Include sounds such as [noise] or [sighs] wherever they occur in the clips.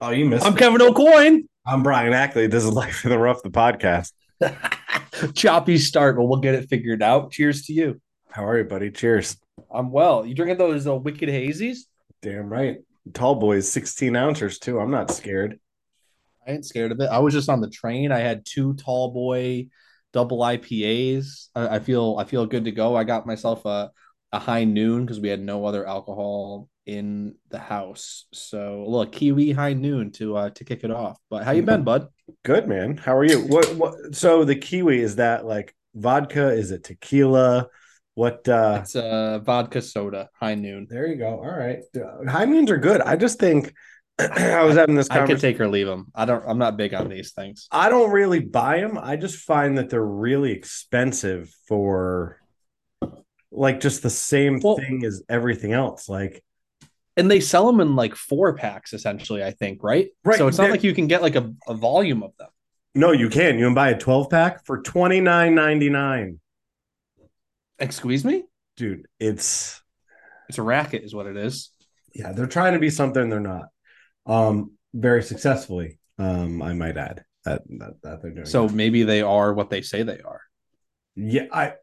Oh, you missed. I'm it. Kevin O'Coin. I'm Brian Ackley. This is [laughs] Life in the Rough, the podcast. [laughs] Choppy start, but we'll get it figured out. Cheers to you. How are you, buddy? Cheers. I'm well. You drinking those uh, wicked hazies? Damn right. Tall boys, 16 ounces too. I'm not scared. I ain't scared of it. I was just on the train. I had two tall boy double IPAs. I, I feel I feel good to go. I got myself a a high noon because we had no other alcohol in the house. So a little kiwi high noon to uh to kick it off. But how you been, bud? Good man. How are you? What? What? So the kiwi is that like vodka? Is it tequila? What? uh It's uh vodka soda high noon. There you go. All right. Uh, High noons are good. I just think [clears throat] I was having this I could take or leave them. I don't. I'm not big on these things. I don't really buy them. I just find that they're really expensive for like just the same Well- thing as everything else. Like and they sell them in like four packs essentially i think right Right, so it's not they're- like you can get like a, a volume of them no, you can. You can buy a 12 pack for twenty nine ninety nine. excuse me Dude, it's it's a racket is what it is yeah, they're trying to be something they're not. Um, very successfully, um, I might add that that, that they're doing. so maybe they are what they say they are Yeah, I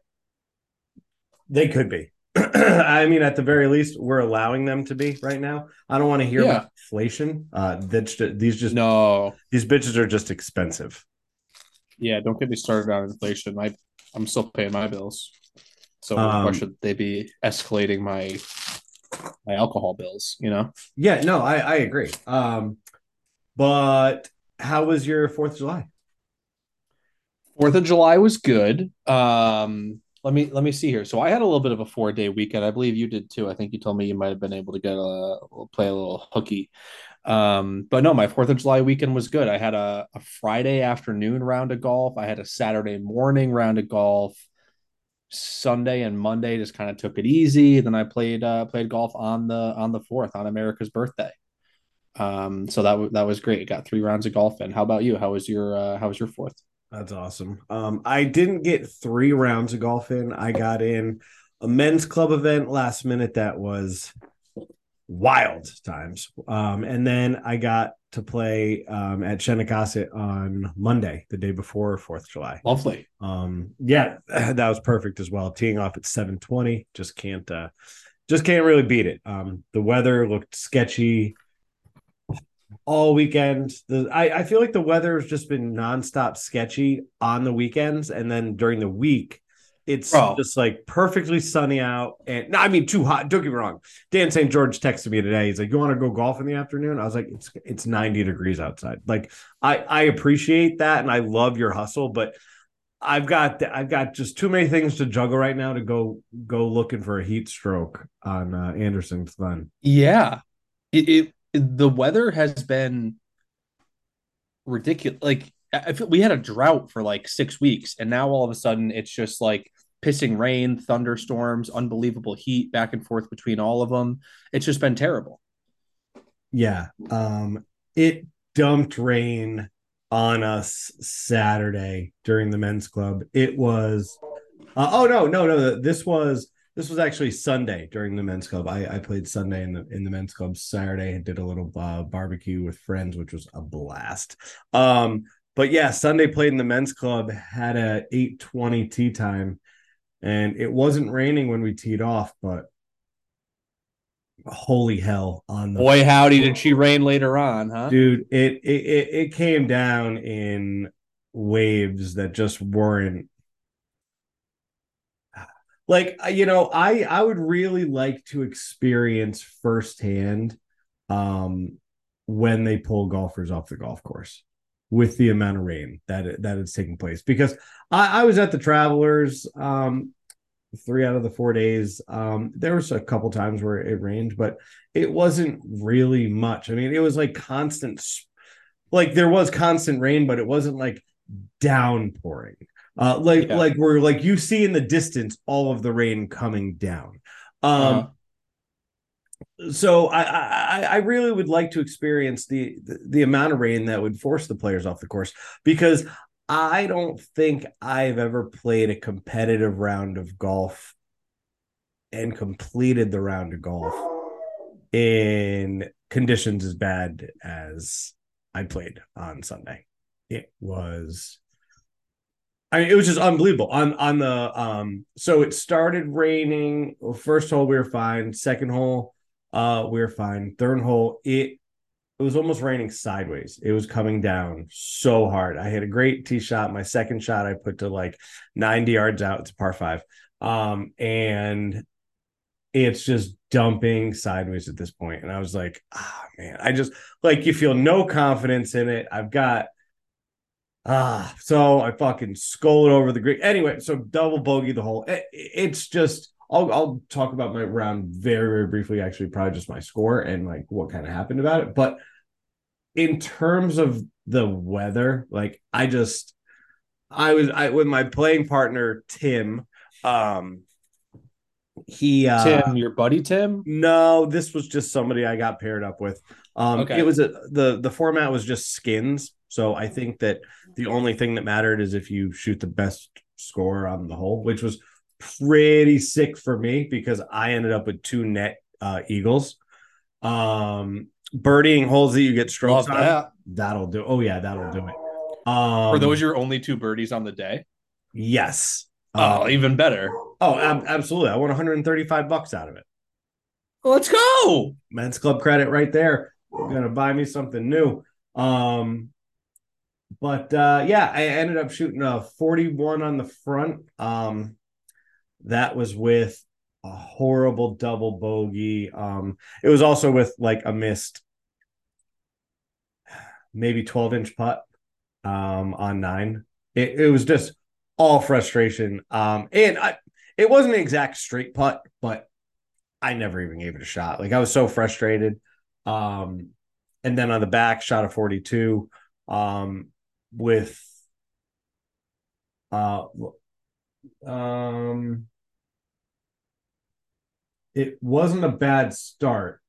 they could be. [clears throat] I mean, at the very least, we're allowing them to be right now. I don't want to hear Yeah. about inflation. Uh, these just no these bitches are just expensive. yeah don't get me started on inflation i i'm still paying my bills so Um, why should they be escalating my my alcohol bills you know Yeah, no, I I agree. Um, but how was your Fourth of July? Fourth of July was good. Um, let me let me see here. So I had a little bit of a four day weekend. I believe you did too. I think you told me you might have been able to get a play a little hooky. Um, but no, my Fourth of July weekend was good. I had a, a Friday afternoon round of golf. I had a Saturday morning round of golf. Sunday and Monday just kind of took it easy. Then I played uh, played golf on the on the fourth on America's birthday. Um, so that w- that was great. Got three rounds of golf in. How about you? How was your uh, how was your fourth? That's awesome. Um, I didn't get three rounds of golf in. I got in a men's club event last minute that was wild times. Um, and then I got to play um, at Shennecossett on Monday, the day before Fourth of July. Lovely. Um, yeah, [sighs] that was perfect as well. Teeing off at seven twenty, just can't, uh, just can't really beat it. Um, the weather looked sketchy all weekend. The I, I feel like the weather has just been nonstop sketchy on the weekends, and then during the week, it's Bro. just like perfectly sunny out. And no, I mean too hot. Don't get me wrong. Dan St. George texted me today. He's like, "You want to go golf in the afternoon?" I was like, "It's it's ninety degrees outside." Like I I appreciate that, and I love your hustle, but. I've got I've got just too many things to juggle right now to go go looking for a heat stroke on uh, Anderson's Fun. Yeah. It, it the weather has been ridiculous. Like I feel we had a drought for like six weeks, and now all of a sudden it's just like pissing rain, thunderstorms, unbelievable heat back and forth between all of them. It's just been terrible. Yeah. Um it dumped rain on us Saturday during the men's club. It was uh, oh no, no, no. This was this was actually Sunday during the men's club. I, I played Sunday in the in the men's club. Saturday and did a little uh, barbecue with friends, which was a blast. Um, but yeah, Sunday played in the men's club, had a 820 tee time, and it wasn't raining when we teed off, but holy hell on the Boy, howdy, did she rain later on, huh? dude it, it it it came down in waves that just weren't like you know i i would really like to experience firsthand um when they pull golfers off the golf course with the amount of rain that that is taking place. Because i i was at the travelers um three out of the four days. Um there was a couple times where it rained but it wasn't really much. I mean it was like constant like there was constant rain but it wasn't like downpouring uh like Yeah. like where like you see in the distance all of the rain coming down um Uh-huh. so I, I I really would like to experience the, the the amount of rain that would force the players off the course because I don't think I've ever played a competitive round of golf and completed the round of golf in conditions as bad as I played on Sunday. It was I mean, it was just unbelievable on on the um. So it started raining. First hole we were fine. Second hole, uh, we were fine. Third hole, it it was almost raining sideways. It was coming down so hard. I hit a great tee shot. My second shot I put to like 90 yards out. It's a par five. Um, and it's just dumping sideways at this point. And I was like, ah, oh, man, I just like you feel no confidence in it. I've got ah, so I fucking sculled over the green. Anyway, so double bogey the whole. It, it's just I'll I'll talk about my round very very briefly. Actually, probably just my score and like what kind of happened about it. But in terms of the weather, like I just I was I with my playing partner Tim. Um, he uh Tim, your buddy Tim? No, this was just somebody I got paired up with. Um okay. it was a the the format was just skins. So I think that the only thing that mattered is if you shoot the best score on the hole, which was pretty sick for me because I ended up with two net uh eagles. Um birdieing holes that you get strokes Love on. That. That'll do. Oh yeah, that'll do it. Um, Were those your only two birdies on the day? Yes. Oh, um, even better. Oh, ab- absolutely. I won 135 bucks out of it. Let's go. Men's club credit right there. You're gonna buy me something new. Um, but uh, yeah, I ended up shooting a 41 on the front. Um, that was with a horrible double bogey. Um, it was also with like a missed, maybe 12 inch putt um, on nine. It, it was just all frustration. Um, and I, it wasn't an exact straight putt, but I never even gave it a shot. Like I was so frustrated. Um, and then on the back, shot a 42 um, with uh, um, it wasn't a bad start,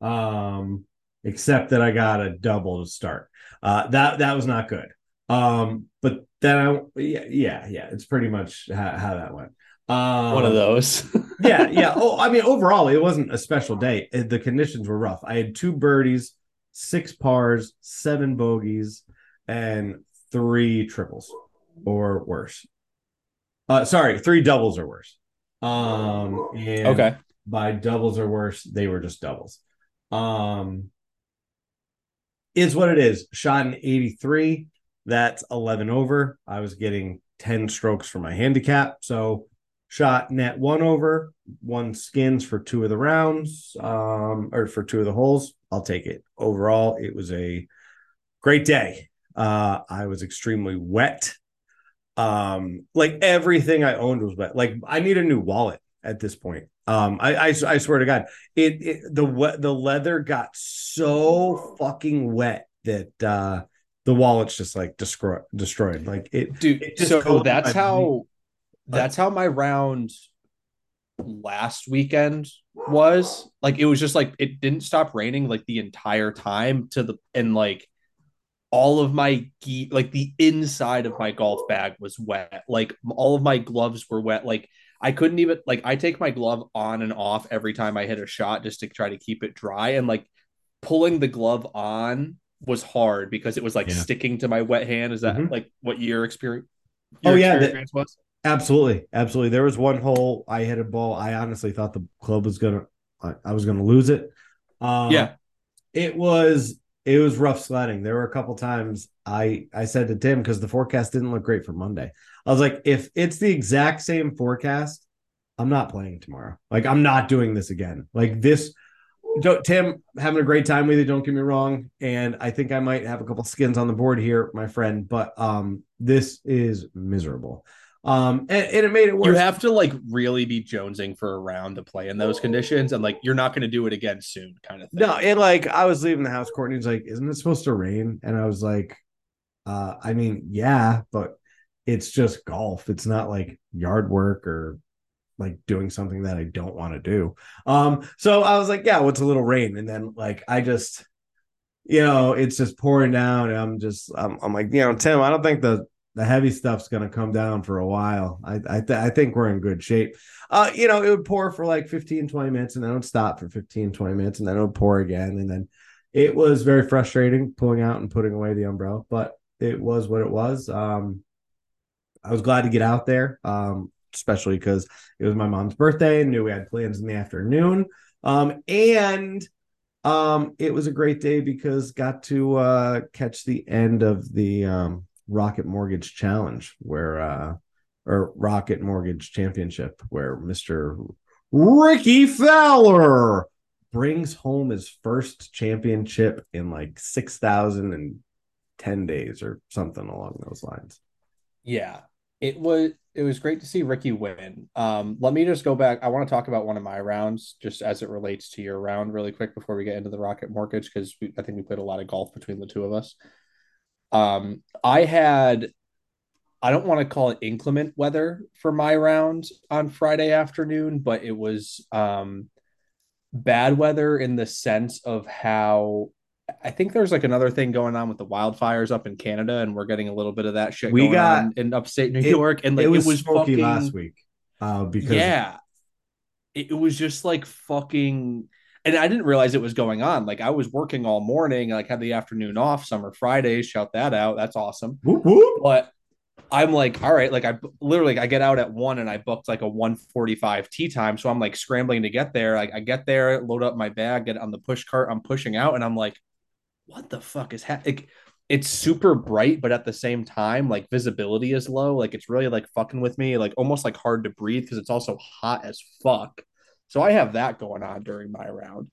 um, except that I got a double to start. Uh, that that was not good. Um, but then I yeah yeah yeah, it's pretty much how, how that went. Um, One of those. [laughs] yeah, yeah. Oh, I mean, overall, it wasn't a special day. The conditions were rough. I had two birdies, six pars, seven bogeys, and three triples or worse. Uh, sorry, three doubles or worse. Um, okay by doubles or worse, they were just doubles. Um, is what it is. Shot an 83. That's 11 over. I was getting 10 strokes for my handicap. So shot net one over, one skins for two of the rounds, um, or for two of the holes. I'll take it. Overall, it was a great day. Uh, I was extremely wet. Um, like everything I owned was wet. Like I need a new wallet at this point. Um, I, I, I swear to God, it, it the wet the leather got so fucking wet that uh the wallet's just like destroyed destroyed. Like it, dude. It so that's how that's how my round last weekend was. Like it was just like it didn't stop raining like the entire time to the and like all of my ge- like the inside of my golf bag was wet. Like all of my gloves were wet. Like I couldn't even like I take my glove on and off every time I hit a shot just to try to keep it dry and like pulling the glove on was hard because it was like yeah. sticking to my wet hand. Is that mm-hmm. like what your experience? Your oh yeah, experience that, was absolutely, absolutely. There was one hole I hit a ball. I honestly thought the club was gonna, I, I was gonna lose it. Um, yeah, it was it was rough sledding. There were a couple times I I said to Tim because the forecast didn't look great for Monday. I was like, if it's the exact same forecast, I'm not playing tomorrow. Like, I'm not doing this again. Like, this, Tim, having a great time with you. Don't get me wrong. And I think I might have a couple skins on the board here, my friend, but um, this is miserable. Um, and, and, it made it worse. You have to like really be jonesing for a round to play in those conditions, and like you're not going to do it again soon, kind of thing. No, and like I was leaving the house, Courtney's like, "Isn't it supposed to rain?" And I was like, uh, "I mean, yeah, but it's just golf. It's not like yard work or like doing something that I don't want to do. Um, so I was like, yeah, what's a little rain? And then like I just, you know, it's just pouring down, and I'm just, I'm, I'm like, you know, Tim, I don't think the the heavy stuff's going to come down for a while. I I, th- I think we're in good shape. Uh, you know, it would pour for like 15, 20 minutes and then it would stop for 15, 20 minutes and then it would pour again. And then it was very frustrating pulling out and putting away the umbrella, but it was what it was. Um, I was glad to get out there, um, especially because it was my mom's birthday and knew we had plans in the afternoon. Um, and um, it was a great day because got to uh, catch the end of the um, Rocket Mortgage Challenge, where uh, or Rocket Mortgage Championship, where Mister Rickie Fowler brings home his first championship in like six thousand and ten days or something along those lines. Yeah, it was it was great to see Rickie win. Um, let me just go back. I want to talk about one of my rounds, just as it relates to your round, really quick before we get into the Rocket Mortgage, because I think we played a lot of golf between the two of us. Um, I had, I don't want to call it inclement weather for my round on Friday afternoon, but it was um, bad weather in the sense of how I think there's like another thing going on with the wildfires up in Canada, and we're getting a little bit of that shit. We got in upstate New it, York, and like it was, it was fucking last week. Uh, because yeah, it, it was just like fucking and I didn't realize it was going on. Like I was working all morning, like had the afternoon off, summer Fridays, shout that out. That's awesome. Whoop, whoop. But I'm like, all right, like I literally I get out at one and I booked like a 145 tea time. So I'm like scrambling to get there. Like I get there, load up my bag, get on the push cart, I'm pushing out, and I'm like, what the fuck is happening? Like, it's super bright, but at the same time, like visibility is low. Like it's really like fucking with me, like almost like hard to breathe because it's also hot as fuck. So I have that going on during my round.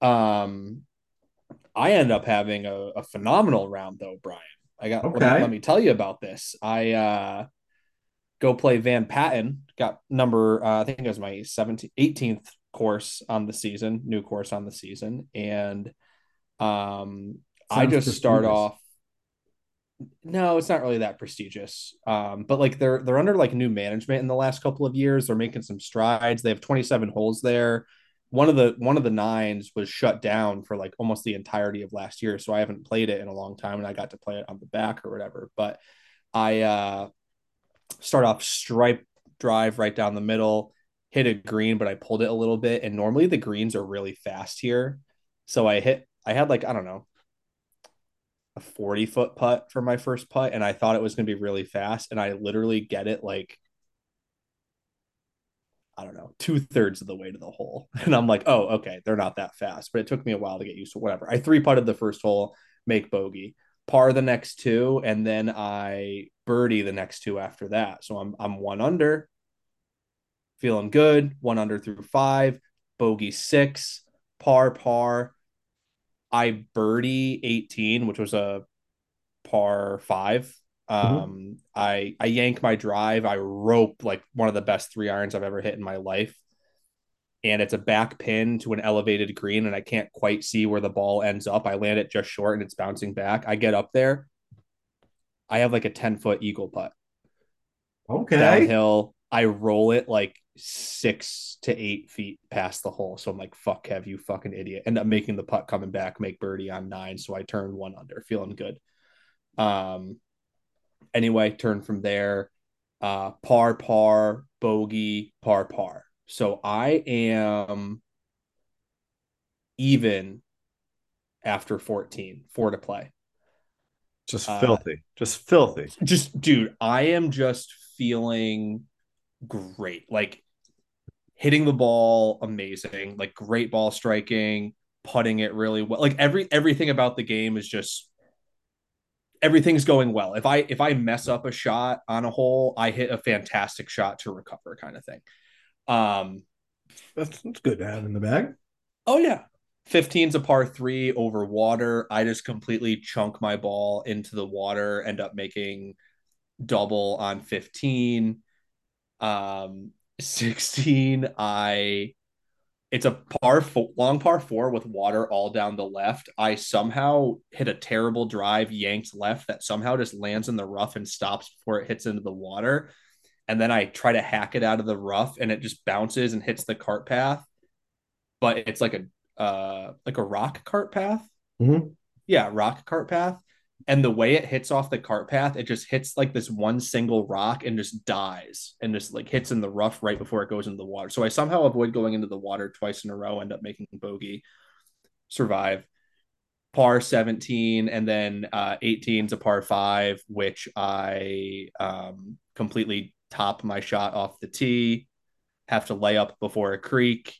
Um, I end up having a, a phenomenal round though, Brian. I got okay. let, let, me tell you about this. I uh go play Van Patten, got number uh, I think it was my 17th 18th course on the season, new course on the season. And um Sounds I just start off no, it's not really that prestigious. Um, but like they're they're under like new management in the last couple of years. They're making some strides. They have 27 holes there. One of the one of the nines was shut down for like almost the entirety of last year. So I haven't played it in a long time and I got to play it on the back or whatever. But I uh start off stripe drive right down the middle, hit a green, but I pulled it a little bit. And normally the greens are really fast here. So I hit I had like, I don't know, a 40 foot putt for my first putt and I thought it was going to be really fast and I literally get it like I don't know, two thirds of the way to the hole. [laughs] And I'm like, oh, okay, they're not that fast. But it took me a while to get used to whatever. I three putted the first hole, make bogey, par the next two, and then I birdie the next two after that. So I'm I'm one under, feeling good, one under through five, bogey six, par, par, I birdie 18, which was a par five. Mm-hmm. Um, mm-hmm. I I yank my drive. I rope like one of the best three irons I've ever hit in my life, and it's a back pin to an elevated green, and I can't quite see where the ball ends up. I land it just short, and it's bouncing back. I get up there. I have like a 10 foot eagle putt. Okay. Downhill. I roll it like six to eight feet past the hole. So I'm like, fuck, have you fucking idiot. End up making the putt coming back, make birdie on nine. So I turned one under, feeling good. Um, anyway, turn from there. Uh, par, par, bogey, par, par. So I am even after 14, four to play. Just uh, filthy. Uh, just filthy. Just, dude, I am just feeling great. Like hitting the ball, amazing. Like great ball striking, putting it really well. Like every everything about the game is just everything's going well. If I if I mess up a shot on a hole, I hit a fantastic shot to recover, kind of thing. Um, that's, that's good to have in the bag. Oh yeah, 15's a par three over water. I just completely chunk my ball into the water, end up making double on 15. Um, 16, I it's a par four, long par four with water all down the left. I somehow hit a terrible drive, yanked left that somehow just lands in the rough and stops before it hits into the water. And then I try to hack it out of the rough and it just bounces and hits the cart path. But it's like a uh like a rock cart path. Mm-hmm. Yeah, rock cart path. And the way it hits off the cart path, it just hits like this one single rock and just dies and just like hits in the rough right before it goes into the water. So I somehow avoid going into the water twice in a row, end up making bogey, survive. Par 17 and then uh 18 a par five, which I um completely top my shot off the tee, have to lay up before a creek,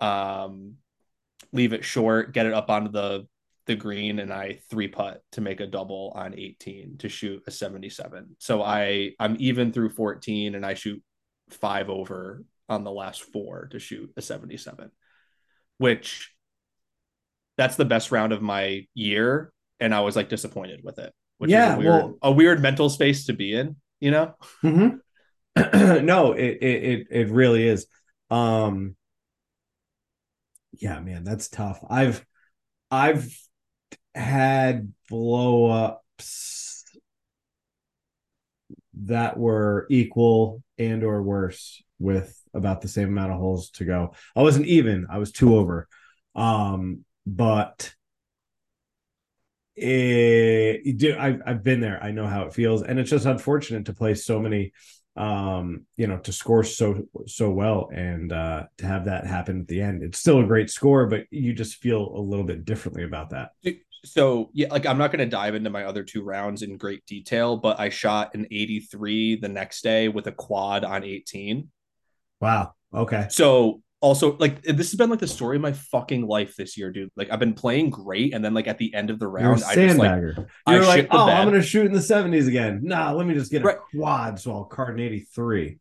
um, leave it short, get it up onto the the green and I three putt to make a double on 18 to shoot a 77. So I I'm even through 14 and I shoot five over on the last four to shoot a 77, which that's the best round of my year. And I was like disappointed with it, which Yeah, is a weird, well- a weird mental space to be in, you know? Mhm. [clears throat] no, it, it it it really is. Um yeah, man, that's tough. I've I've had blow ups that were equal and or worse with about the same amount of holes to go. I wasn't even, I was two over. Um, but it, do I've I've been there. I know how it feels, and it's just unfortunate to play so many, um, you know, to score so so well and uh to have that happen at the end. It's still a great score, but you just feel a little bit differently about that. So yeah, like I'm not going to dive into my other two rounds in great detail, but I shot an 83 the next day with a quad on 18. Wow. Okay. So also like this has been like the story of my fucking life this year, dude. Like I've been playing great, and then like at the end of the You're round, I just like You're like, oh. I'm gonna shoot in the 70s again. Nah, let me just get a Right. quad, so I'll card an 83.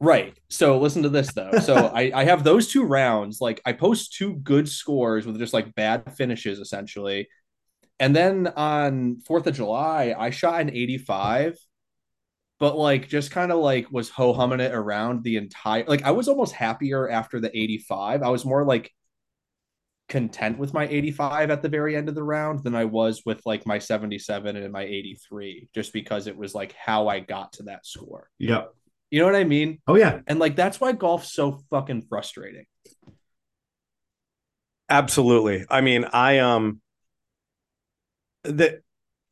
Right. So listen to this though. So [laughs] I, I have those two rounds. Like I post two good scores with just like bad finishes essentially. And then on 4th of July, I shot an 85, but like just kind of like was ho humming it around the entire like I was almost happier after the 85. I was more like content with my 85 at the very end of the round than I was with like my 77 and my 83, just because it was like how I got to that score. Yeah. You know what I mean? Oh yeah. And like that's why golf's so fucking frustrating. Absolutely. I mean, I um the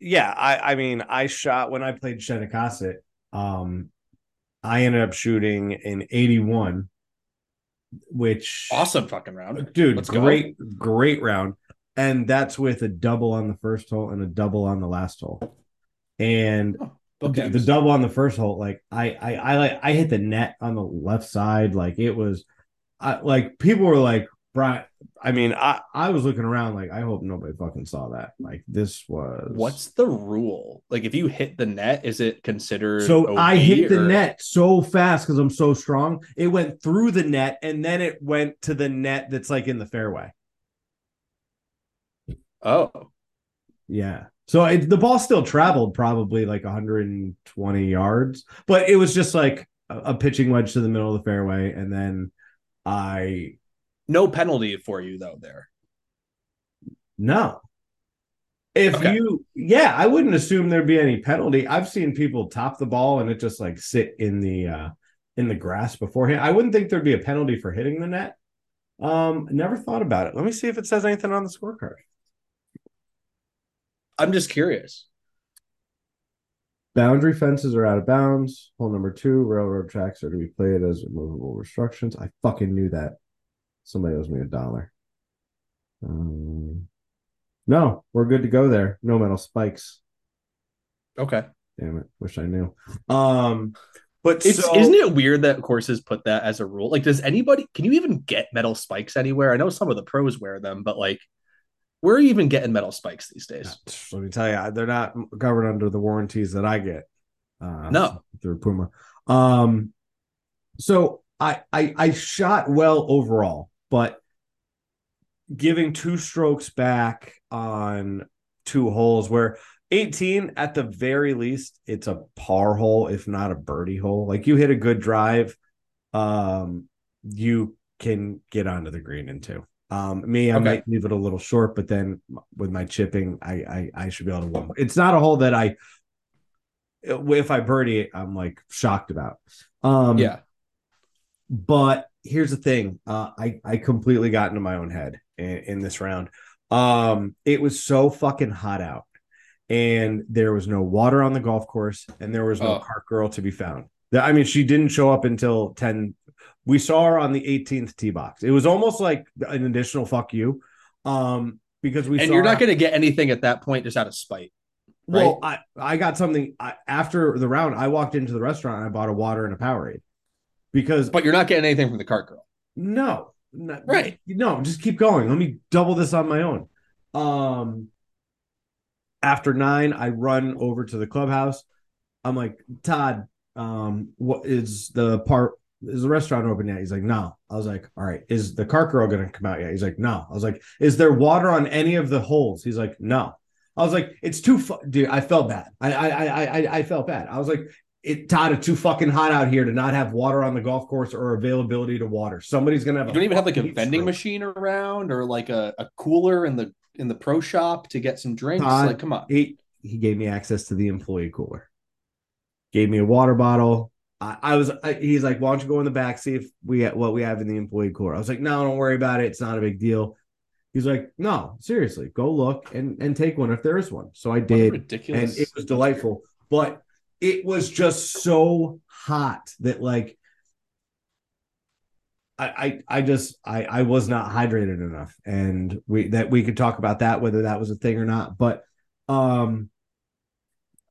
yeah, I I mean, I shot when I played Shinnecock, um I ended up shooting in 81 which Awesome fucking round. dude, Let's go. great great round. And that's with a double on the first hole and a double on the last hole. And Okay. the double on the first hole, like I, I, I like, I hit the net on the left side. Like it was, I like people were like, Brian. I mean, I, I was looking around like, I hope nobody fucking saw that. Like this was What's the rule? Like if you hit the net, is it considered So I hit the net so fast because I'm so strong. It went through the net and then it went to the net that's like in the fairway. Oh. Yeah. So it, the ball still traveled probably like 120 yards, but it was just like a, a pitching wedge to the middle of the fairway, and then I No penalty for you though there. no. If Okay. you, yeah, I wouldn't assume there'd be any penalty. I've seen people top the ball and it just like sit in the uh in the grass beforehand. I wouldn't think there'd be a penalty for hitting the net. Um, never thought about it. Let me see if it says anything on the scorecard. I'm just curious. Boundary fences are out of bounds. Hole number two, railroad tracks are to be played as removable restrictions. I fucking knew that. Somebody owes me a dollar. Um, no, we're good to go there. No metal spikes. Okay. Damn it. Wish I knew. Um, but It's so, isn't it weird that courses put that as a rule? Like, does anybody can you even get metal spikes anywhere? I know some of the pros wear them, but like where are you even getting metal spikes these days? let me tell you, they're not covered under the warranties that I get. Uh, No. through Puma. Um, so I, I I shot well overall, but giving two strokes back on two holes where 18 at the very least it's a par hole if not a birdie hole like you hit a good drive um you can get onto the green in two um me i Okay. might leave it a little short but then with my chipping i i, I should be able to win it's not a hole that i if i birdie it i'm like shocked about um yeah. but here's the thing uh, i i completely got into my own head in, in this round um it was so fucking hot out and there was no water on the golf course, and there was no Oh. cart girl to be found. I mean, she didn't show up until 10. We saw her on the 18th tee box. It was almost like an additional fuck you. Um, because we and you're not going to get anything at that point just out of spite. well, I, I got something I, after the round. I walked into the restaurant and I bought a water and a Powerade because But you're not getting anything from the cart girl. no, no, Right. No, just keep going. Let me double this on my own. Um, after nine, I run over to the clubhouse. I'm like, Todd, um, what is the part? Is the restaurant open yet? He's like, no. I was like, all right. Is the cart girl gonna come out yet? He's like, no. I was like, is there water on any of the holes? He's like, no. I was like, it's too, fu-. dude. I felt bad. I, I, I, I, I felt bad. I was like, it, Todd, it's too fucking hot out here to not have water on the golf course or availability to water. Somebody's gonna have. You don't even have like a vending stroke. machine around or like a, a cooler in the in the pro shop to get some drinks. Todd, like, come on. He he gave me access to the employee cooler. Gave me a water bottle. I, I was. I, he's like, "Why don't you go in the back see if we what we have in the employee cooler?" I was like, "No, don't worry about it. It's not a big deal." He's like, "No, seriously, go look and and take one if there is one." So I did, and it was delightful. But it was just so hot that like. I, I I just I I was not hydrated enough, and we that we could talk about that whether that was a thing or not. But um,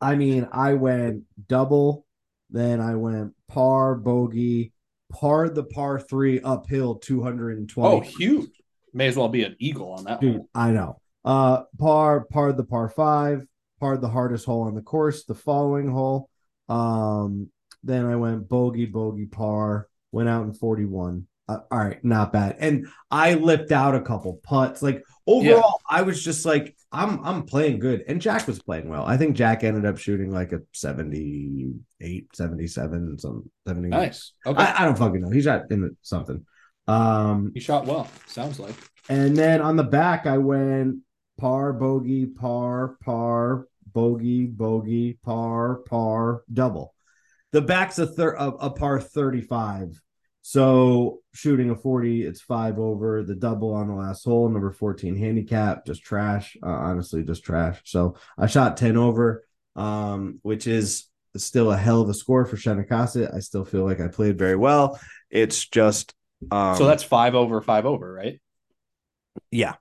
I mean, I went double, then I went par bogey, par the par three uphill two hundred and twenty. Oh, huge. May as well be an eagle on that dude, one. I know. Uh, par par the par five, par the hardest hole on the course, the following hole. Um, then I went bogey bogey par, went out in forty one. Uh, all right, not bad. And I lipped out a couple putts. Like overall, I was just like, I'm I'm playing good. And Jack was playing well. I think Jack ended up shooting like a 78, 77, some 70. Nice. Okay. I, I don't fucking know. He shot in something. Um, he shot well, sounds like. and then on the back, I went par, bogey, par, par, bogey, bogey, par, par, double. The back's a thir- a, a par 35. So shooting a 40, it's five over. The double on the last hole, number 14 handicap, just trash. Uh, honestly, just trash. So I shot 10 over, um, which is still a hell of a score for Shennecossett. I still feel like I played very well. It's just um, so that's five over, five over, right? yeah.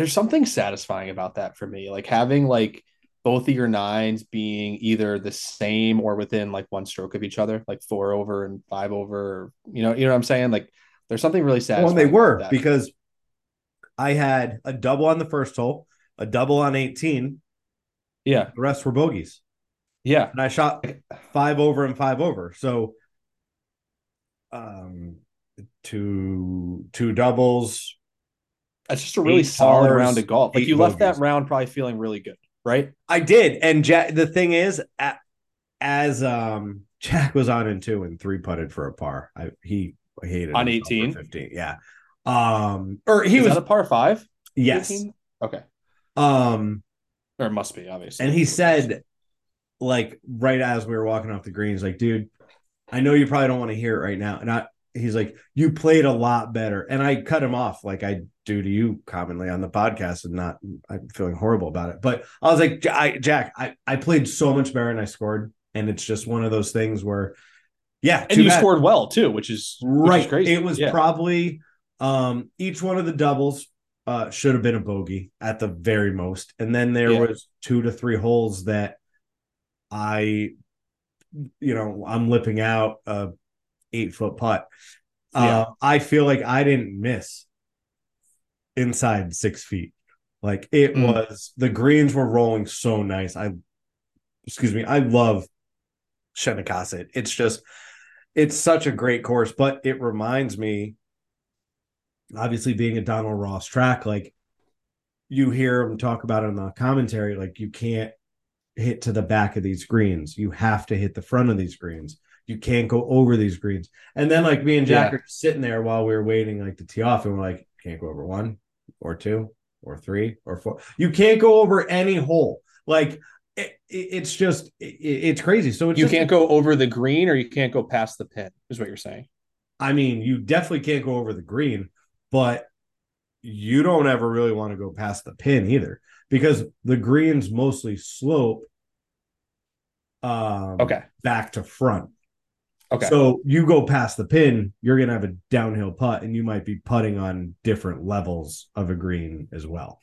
There's something satisfying about that for me. Like having like both of your nines being either the same or within like one stroke of each other, like four over and five over, you know, you know what I'm saying? Like there's something really satisfying. Well, they were because I had a double on the first hole, a double on 18. yeah, The rest were bogeys. yeah, And I shot five over and five over. So um two two doubles. It's just a really solid pars, round of golf. Like you left that round probably feeling really good, right? I did. And Jack the thing is as um [laughs] Jack was on in two and three putted for a par. I he hated On 18? 15. Yeah. Um or he Is was that a par five? yes. 18? Okay. Um Or it must be, obviously. And he said, like, right as we were walking off the green, he's like, dude, I know you probably don't want to hear it right now. And I, he's like, you played a lot better. And I cut him off like I do to you commonly on the podcast and not, I'm feeling horrible about it. But I was like, I, Jack, I, I played so much better and I scored. And it's just one of those things where, yeah, and you bad. scored well too, which is which right. Is crazy. It was yeah. probably um each one of the doubles uh should have been a bogey at the very most. And then there Yeah. was two to three holes that I you know, I'm lipping out a eight foot putt. Yeah. Uh I feel like I didn't miss inside six feet. Like it Mm. was the greens were rolling so nice. I excuse me, I love Shinnecock. It's just it's such a great course, but it reminds me, obviously being a Donald Ross track, like you hear him talk about it in the commentary, like you can't hit to the back of these greens. You have to hit the front of these greens. You can't go over these greens. And then like me and Jack Yeah. are sitting there while we were waiting like to tee off, and we're like, can't go over one or two or three or four. You can't go over any hole. Like it, it- it's just it, it's crazy. So it's You just- can't go over the green or you can't go past the pin, is what you're saying. I mean, you definitely can't go over the green, but you don't ever really want to go past the pin either because the greens mostly slope um Okay. back to front. Okay. So you go past the pin, you're gonna have a downhill putt, and you might be putting on different levels of a green as well.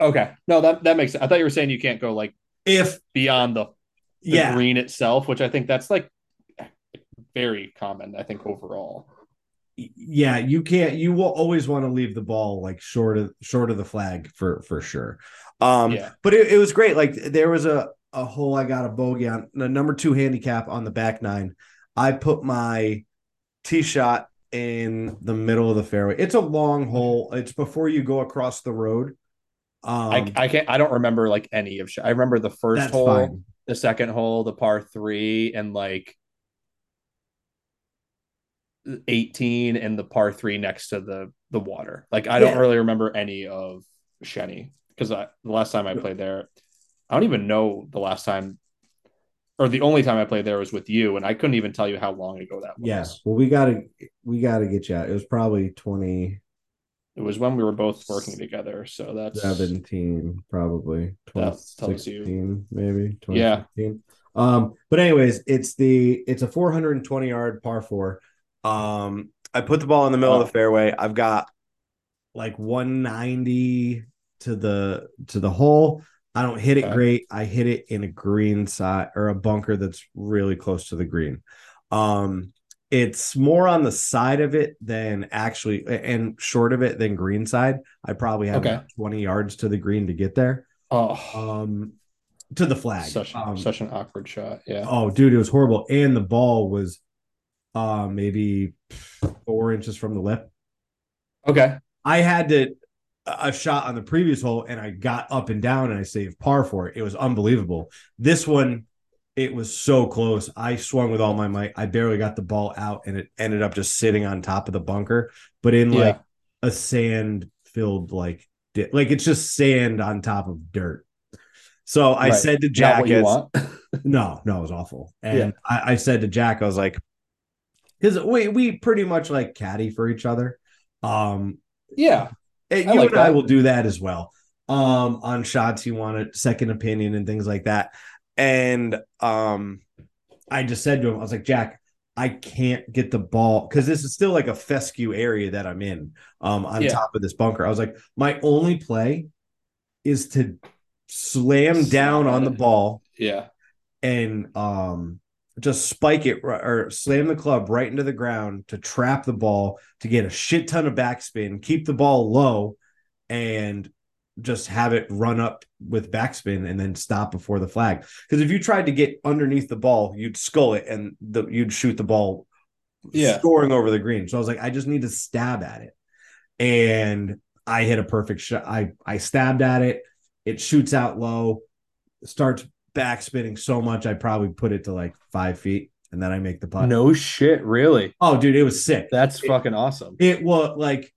okay. No, that that makes sense. I thought you were saying you can't go like If beyond the, the yeah, green itself, which I think that's like very common. I think overall. yeah, you can't. You will always want to leave the ball like short of short of the flag for for sure. Um, Yeah. but it, it was great. Like there was a a hole I got a bogey on the number two handicap on the back nine. I put my tee shot in the middle of the fairway. It's a long hole. It's before you go across the road. Um, I I can't. I don't remember like any of. sh- I remember the first hole, fine. the second hole, the par three, and like eighteen, and the par three next to the the water. Like I don't really remember any of Shenny because the last time I played there, I don't even know the last time, or the only time I played there was with you, and I couldn't even tell you how long ago that was. Yes. Well, we gotta we gotta get you out. It was probably twenty. It was when we were both working together, so that's seventeen, probably That tells you. 2016, maybe Yeah. 2016. Um, but anyways, it's the it's a 420 yard par four. Um, I put the ball in the middle Wow. of the fairway. I've got like 190 to the to the hole. I don't hit it Okay. great. I hit it in a green side or a bunker that's really close to the green. Um, it's more on the side of it than actually and short of it than green side. I probably have Okay. about 20 yards to the green to get there. oh Um, to the flag. such Um, such an awkward shot. Yeah. Oh, dude, it was horrible. And the ball was uh maybe four inches from the lip. Okay. I had to a shot on the previous hole and I got up and down and I saved par for it. It was unbelievable. This one, it was so close. I swung with all my might. I barely got the ball out and it ended up just sitting on top of the bunker, but in Yeah. like a sand filled like di- like it's just sand on top of dirt. So I Right. said to Jack, what you want. [laughs] no, no, it was awful. And Yeah. I, I said to Jack, I was like, because we we pretty much like caddy for each other. Um, yeah. You like and I will do that as well. Um, on shots you want a second opinion and things like that. And um, I just said to him, I was like, Jack, I can't get the ball because this is still like a fescue area that I'm in. Um, on Yeah. top of this bunker, I was like, my only play is to slam down on the ball Yeah. and um just spike it or slam the club right into the ground to trap the ball to get a shit ton of backspin, keep the ball low, and just have it run up with backspin and then stop before the flag. Because if you tried to get underneath the ball, you'd skull it and the, you'd shoot the ball Yeah. scoring over the green. So I was like, I just need to stab at it. And I hit a perfect shot. I I stabbed at it. It shoots out low, starts backspinning so much I probably put it to like five feet, and then I make the putt. No shit, really. Oh, dude, it was sick. That's It- fucking awesome. It was like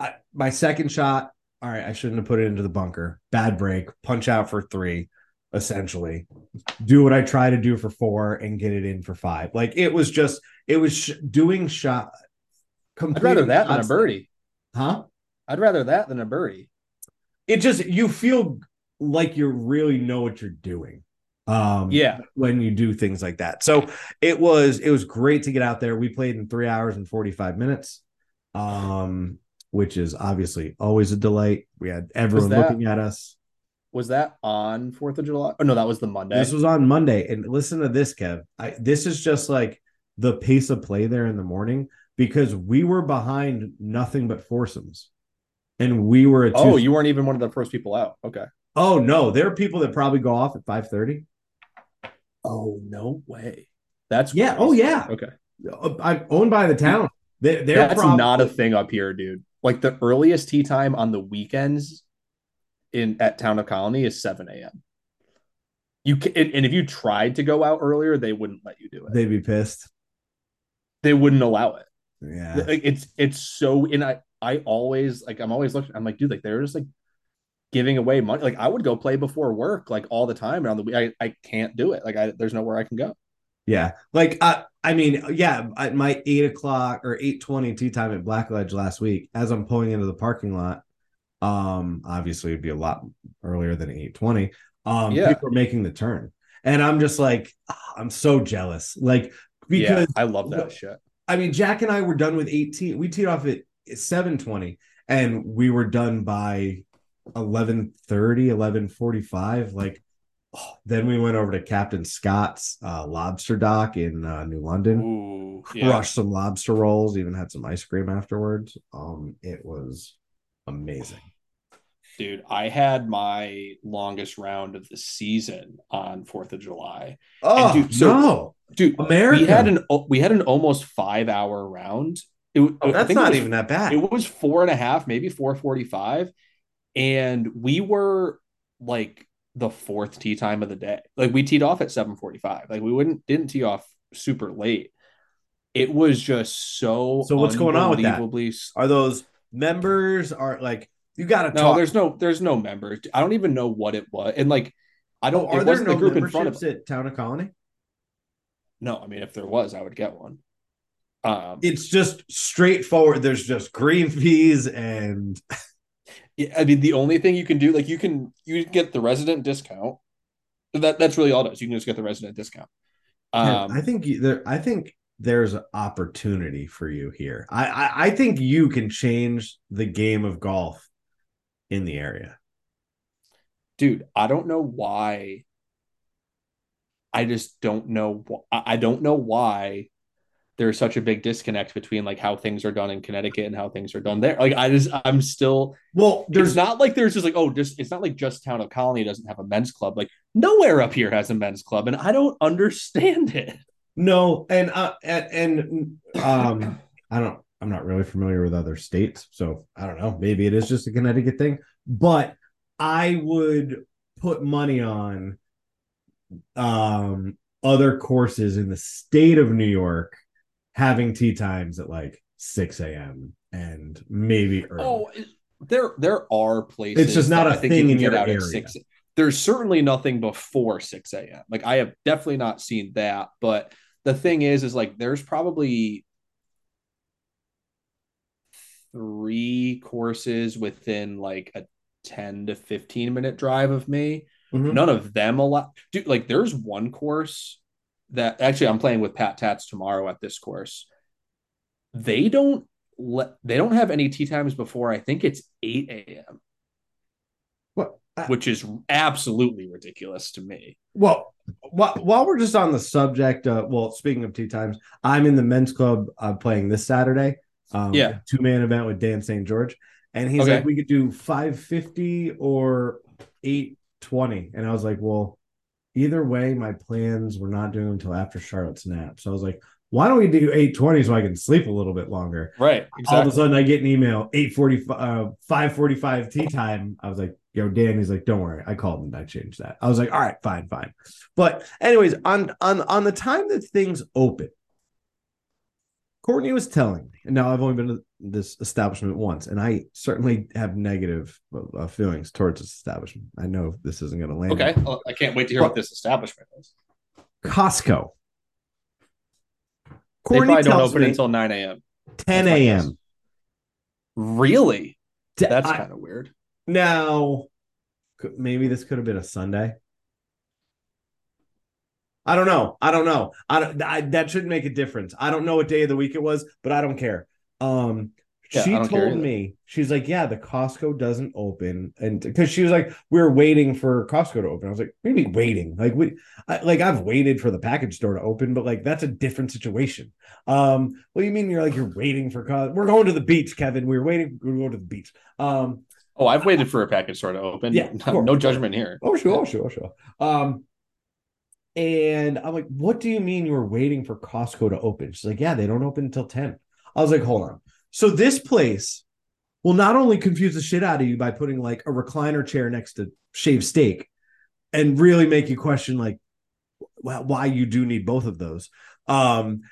I, my second shot. All right, I shouldn't have put it into the bunker. Bad break. Punch out for three, essentially. Do what I try to do for four and get it in for five. Like it was just, it was sh- doing shot. I'd rather that than a birdie. huh? I'd rather that than a birdie. It just you feel like you really know what you're doing. Um, Yeah. when you do things like that. So it was it was great to get out there. We played in three hours and 45 minutes. Um, which is obviously always a delight. We had everyone that- looking at us. Was that on Fourth of July? Oh no, that was the Monday. This was on Monday. And listen to this, Kev. I, this is just like the pace of play there in the morning because we were behind nothing but foursomes. And we were a two. oh, you weren't even one of the first people out. Okay. Oh no, there are people that probably go off at 5:30. Oh no way. That's Yeah. Oh yeah. Okay. Uh, I'm owned by the town. They, they're That's prob- not a thing up here, dude. Like the earliest tea time on the weekends in at Town of Colonie is 7 a.m. You can, and and if you tried to go out earlier, they wouldn't let you do it. They'd be pissed. They wouldn't allow it. Yeah. It's it's so and I I always like I'm always looking I'm like dude like they're just like giving away money like I would go play before work like all the time and on the week I, I can't do it like I there's nowhere I can go Yeah, like I, I mean, yeah, at my eight o'clock or eight twenty tea time at Blackledge last week, as I'm pulling into the parking lot, um, obviously it'd be a lot earlier than eight twenty. Um, Yeah. people are making the turn, and I'm just like, ah, I'm so jealous, like yeah, because I love that shit. I mean, Jack and I were done with 18. We teed off at 720 and we were done by 1130, 1145. Like, oh, then we went over to Captain Scott's uh, lobster dock in uh, New London, Ooh, crushed yeah. some lobster rolls, even had some ice cream afterwards. Um, it was amazing. Dude, I had my longest round of the season on 4th of July. Oh, dude, so- no. Dude, America. we had an we had an almost 5-hour round. It, oh, that's not was- even that bad. It was four and a half, maybe 445. And we were like the fourth tee time of the day. Like we teed off at 745. Like we wouldn't didn't tee off super late. It was just so So what's going on with that? Are those members are like, you got to No, talk. there's no there's no members. I don't even know what it was. And like I don't Oh, are there wasn't no the group in front of memberships at Town of Colonie? No, I mean if there was, I would get one. Um it's just straightforward. There's just green [laughs] fees and Yeah, I mean, the only thing you can do, like you can you get the resident discount. That that's really all it is. You can just get the resident discount. Um, I think you- there. I think there's opportunity for you here. I, I I think you can change the game of golf in the area. dude, I don't know why. I just don't know. I don't know why there's such a big disconnect between like how things are done in Connecticut and how things are done there. Like I just I'm still. Well, There's not like there's just like oh just it's not like just town of Colonie doesn't have a men's club. Like nowhere up here has a men's club, and I don't understand it. no, and uh, and, and um, I don't. I'm not really familiar with other states, so I don't know. Maybe it is just a Connecticut thing, but I would put money on um other courses in the state of New York having tee times at like 6 a.m. and maybe early. Oh, there there are places. It's just not a I think thing you in can get your out at area. six. There's certainly nothing before six a.m. Like I have definitely not seen that. But the thing is, is like there's probably three courses within like a 10 to 15 minute drive of me. Mhm. None of them allow. Dude, like there's one course that actually I'm playing with Pat Tats tomorrow at this course. They don't let they don't have any tee times before I think it's 8 a.m., Well, I- which is absolutely ridiculous to me. Well, while, while we're just on the subject, uh, well, speaking of tee times, I'm in the men's club uh, playing this Saturday. Um, Yeah. two man event with Dan St. George, and he's Okay. like, we could do 550 or 820, and I was like, well, either way, my plans we're not doing until after Charlotte's nap. So I was like, why don't we do 820 so I can sleep a little bit longer? Right. All of a sudden, I get an email 845, uh, 545 tee time. I was like, yo, Dan, he's like, don't worry. I called and I changed that. I was like, all right, fine, fine. But anyways, on on on the time that things open, Courtney was telling me, and now I've only been to this establishment once, and I certainly have negative uh, feelings towards this establishment. I know this isn't going to land. Okay. Well, I can't wait to hear what this establishment is. Costco. They Courtney probably don't open me until 9 a.m. 10 a.m. Really? That's I- kind of weird. Now, maybe this could have been a Sunday. I don't know. I don't know. I don't. I, that shouldn't make a difference. I don't know what day of the week it was, but I don't care. Um, Yeah, she I don't care told me she's like, yeah, the Costco doesn't open, and because she was like, we are waiting for Costco to open. I was like, maybe waiting. Like we, I, like I've waited for the package store to open, but like that's a different situation. Um, what do you mean? You're like you're waiting for Costco? We're going to the beach, Kevin. We are waiting. We go to the beach. Um, Oh, I've waited for a package store to open. Yeah, [laughs] no, no judgment here. Oh, sure, sure, sure. Um, and I'm like, what do you mean you were waiting for Costco to open? She's like, yeah, they don't open until 10. I was like, hold on. So this place will not only confuse the shit out of you by putting like a recliner chair next to shaved steak and really make you question like why you do need both of those. Um,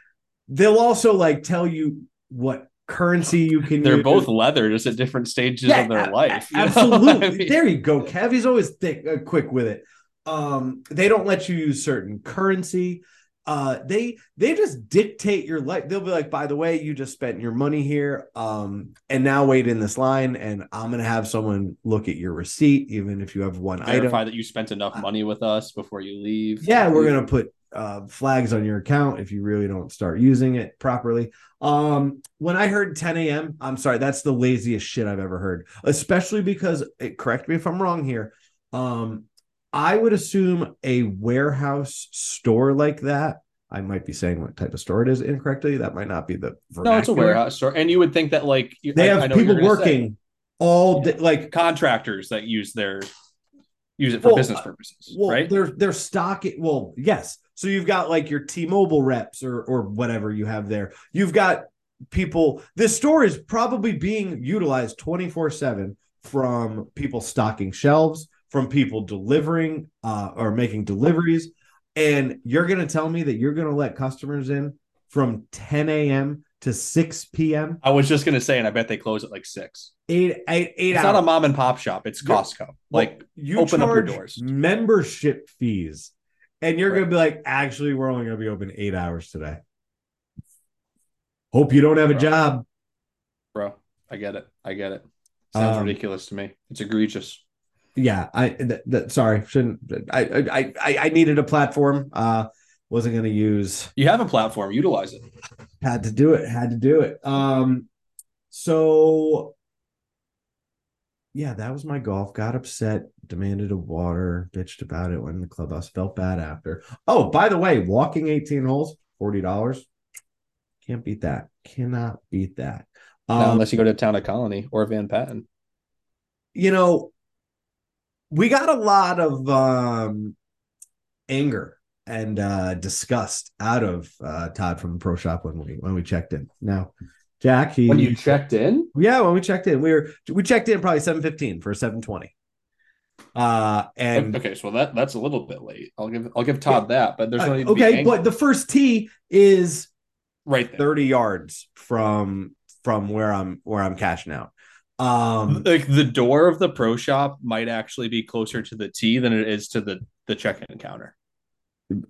they'll also like tell you what currency you can They're use. both leather, just at different stages of their a- life. a- you know? Absolutely. I mean, There you go, Kev. He's always thick, uh, quick with it. Um, they don't let you use certain currency. uh they they just dictate your life they'll be like by the way you just spent your money here um and now wait in this line and i'm gonna have someone look at your receipt even if you have one Verify item that you spent enough money with us before you leave. yeah we're gonna put uh flags on your account if you really don't start using it properly um when i heard 10 a.m i'm sorry that's the laziest shit i've ever heard especially because it, correct me if i'm wrong here um I would assume a warehouse store like that. I might be saying what type of store it is incorrectly. That might not be the no. It's a warehouse store, and you would think that like you, they I, have I people working all day, like contractors that use their use it for well, business uh, purposes, well, right? They're they're stocking. Well, yes. So you've got like your T-Mobile reps or or whatever you have there. You've got people. This store is probably being utilized twenty four seven from people stocking shelves from people delivering uh, or making deliveries. And you're going to tell me that you're going to let customers in from 10 a.m. to 6 p.m. I was just going to say, and I bet they close at like six. Eight, eight, eight It's hours. not a mom and pop shop. It's Costco. Well, like you open up your doors. Membership fees. And you're right. going to be like, actually, we're only going to be open eight hours today. Hope you don't have Bro. a job. Bro, I get it. I get it. Sounds um, ridiculous to me. It's egregious yeah, I that, that sorry, shouldn't I, I I I needed a platform. Uh wasn't gonna use you have a platform, utilize it. Had to do it, had to do it. Um so yeah, that was my golf. Got upset, demanded a water, bitched about it, went in the clubhouse, felt bad after. Oh, by the way, walking 18 holes, $40. Can't beat that. Cannot beat that. Um, unless you go to town of Colonie or Van Patten. You know, we got a lot of um, anger and uh, disgust out of uh, Todd from the pro shop when we when we checked in. Now, Jack, he when you checked in, yeah, when we checked in, we were we checked in probably seven fifteen for seven twenty. Uh, and okay, so that that's a little bit late. I'll give I'll give Todd yeah. that, but there's no need uh, okay. but the first tee is right there. thirty yards from from where I'm where I'm cashing out. Um, [laughs] like the door of the pro shop might actually be closer to the T than it is to the the check-in counter.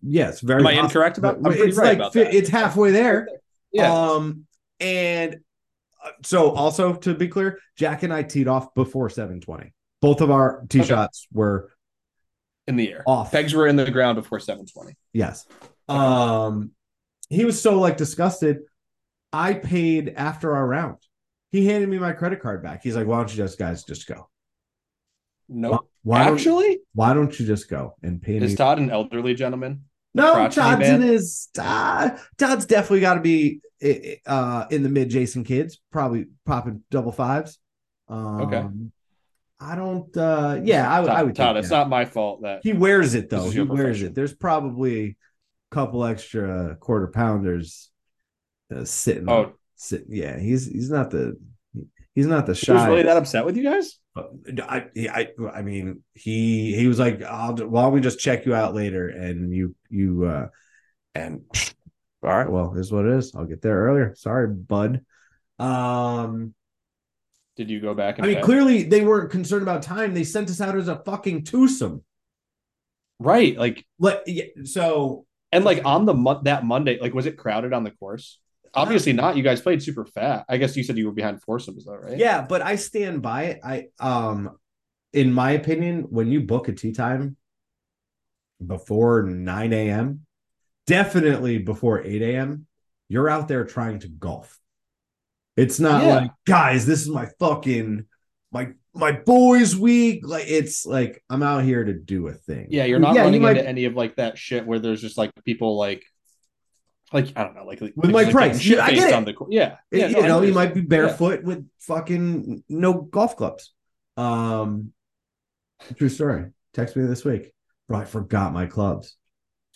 Yes, very. Am I incorrect about? I'm it's right like about that. it's halfway there. Yeah. Um, and uh, so also to be clear, Jack and I teed off before 720. Both of our tee okay. shots were in the air. Off. Pegs were in the ground before 720. Yes. Um, he was so like disgusted. I paid after our round. He handed me my credit card back. He's like, "Why don't you just guys just go?" No, nope. why actually, why don't you just go and pay Is me? Is Todd an elderly gentleman? No, Todd's in his. Uh, Todd's definitely got to be uh, in the mid Jason kids, probably popping double fives. Um, okay. I don't. uh Yeah, I, Todd, I would. Todd, it's that. not my fault that he wears it though. He wears it. There's probably a couple extra quarter pounders uh, sitting. Oh, yeah, he's he's not the he's not the shy. He was really that upset with you guys? I, I I mean he he was like, I'll why don't we just check you out later and you you uh and [sniffs] all right, well, here's what it is. I'll get there earlier. Sorry, bud. Um did you go back? I mean, pay? clearly they weren't concerned about time. They sent us out as a fucking twosome. Right. Like, like so and like on the month that Monday, like was it crowded on the course? Obviously not. You guys played super fat. I guess you said you were behind foursomes though, right? Yeah, but I stand by it. I um in my opinion, when you book a tee time before 9 a.m., definitely before 8 a.m., you're out there trying to golf. It's not yeah. like, guys, this is my fucking my my boys week. Like it's like I'm out here to do a thing. Yeah, you're not yeah, running you might... into any of like that shit where there's just like people like like I don't know, like, with like, my price. Shit I get it. On the, yeah, yeah you know, you might be barefoot yeah. with fucking no golf clubs. Um, true story. Text me this week, bro. I forgot my clubs.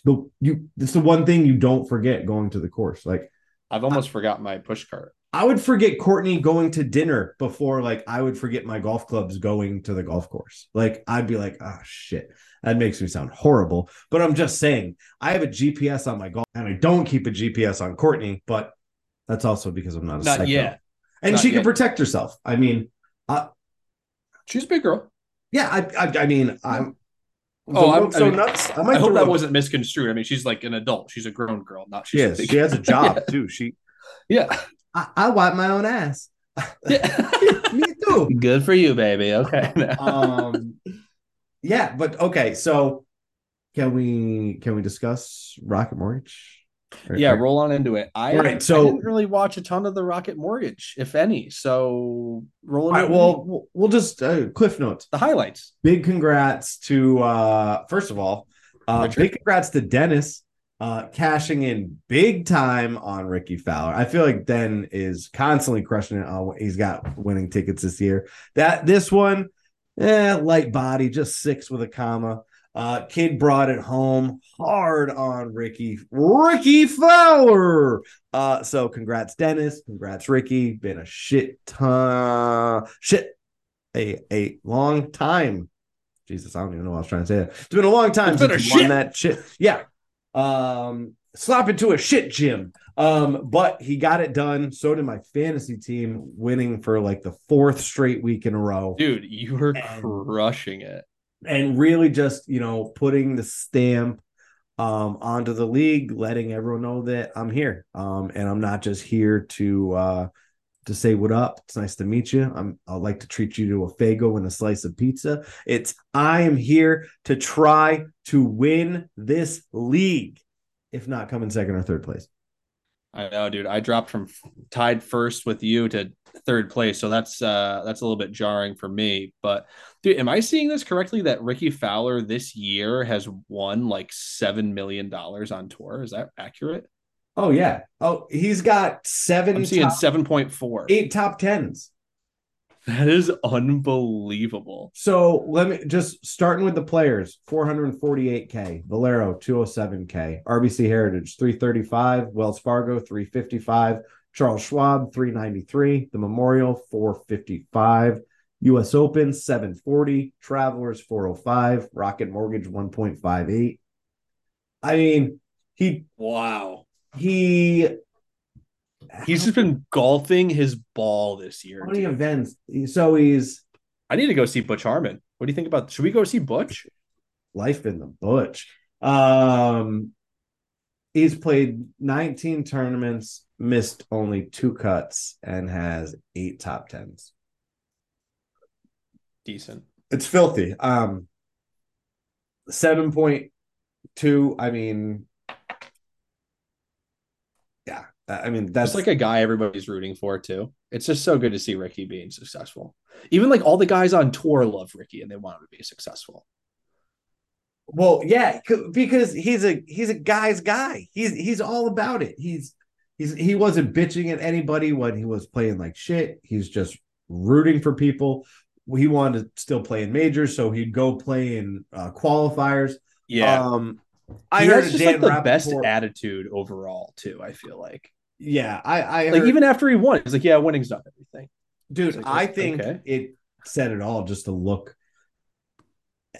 The you, it's the one thing you don't forget going to the course. Like I've almost I, forgot my push cart. I would forget Courtney going to dinner before, like I would forget my golf clubs going to the golf course. Like I'd be like, oh shit. That makes me sound horrible, but I'm just saying I have a GPS on my golf and I don't keep a GPS on Courtney, but that's also because I'm not a not psycho. yet. And not she yet. can protect herself. I mean, uh, she's a big girl. Yeah, I, I, I mean, I'm Oh, I'm- so I mean, nuts. I I might hope that a- wasn't misconstrued. I mean, she's like an adult. She's a grown girl, not she's. Yes, she has a [laughs] job too. She, yeah. I, I wipe my own ass. [laughs] Me too. Good for you, baby. Okay. um yeah but okay so can we can we discuss rocket mortgage Or- yeah, or- roll on into it. I, All right, I didn't really watch a ton of the Rocket Mortgage, if any. So roll on right well we'll- we'll just uh, cliff notes the highlights. big congrats to uh first of all uh Richard. big congrats to dennis uh cashing in big time on rickie fowler i feel like den is constantly crushing it on he's got winning tickets this year that this one eh, light body just six with a comma uh kid brought it home hard on rickie rickie fowler uh so congrats dennis congrats rickie been a shit ton shit a a long time Jesus, I don't even know what I was trying to say. That. It's been a long time It's been since a you won shit. that shit. Yeah. Um, slop into a shit gym. Um, but he got it done. So did my fantasy team, winning for like the fourth straight week in a row. Dude, you were And- crushing it. And really just, you know, putting the stamp um onto the league, letting everyone know that I'm here. Um, and I'm not just here to uh to say what up. It's nice to meet you. I'm I'd like to treat you to a Faygo and a slice of pizza. It's I am here to try to win this league, if not come in second or third place. I know, dude. I dropped from tied first with you to third place, so that's uh that's a little bit jarring for me. But dude, am I seeing this correctly? That Rickie Fowler this year has won like seven million dollars on tour. Is that accurate? Oh yeah. Oh, he's got 7 I'm seeing seven point four. eight top tens. That is unbelievable. So let me just starting with the players 448k, Valero 207k, RBC Heritage 335, Wells Fargo 355, Charles Schwab 393, the Memorial 455, US Open 740, Travelers 405, Rocket Mortgage 1.58. I mean, he Wow. He He's just been golfing his ball this year. how many dude. events. So he's I need to go see Butch Harmon. What do you think about? Should we go see Butch? life in the butch. Um, he's played 19 tournaments, missed only two cuts, and has eight top tens. Decent. It's filthy. Um, 7.2. I mean, I mean, that's That's like a guy everybody's rooting for too. It's just so good to see Rickie being successful. Even like all the guys on tour love Rickie and they want him to be successful. Well, yeah, because he's a he's a guy's guy. He's he's all about it. He's he's he wasn't bitching at anybody when he was playing like shit. He's just rooting for people. He wanted to still play in majors, so he'd go play in uh, qualifiers. Yeah, um, I he heard has just Dan like the best attitude overall too. I feel like Yeah, I I like heard, even after he won, he's like, yeah, winning's not everything. dude. Like, I think okay. it said it all. Just to look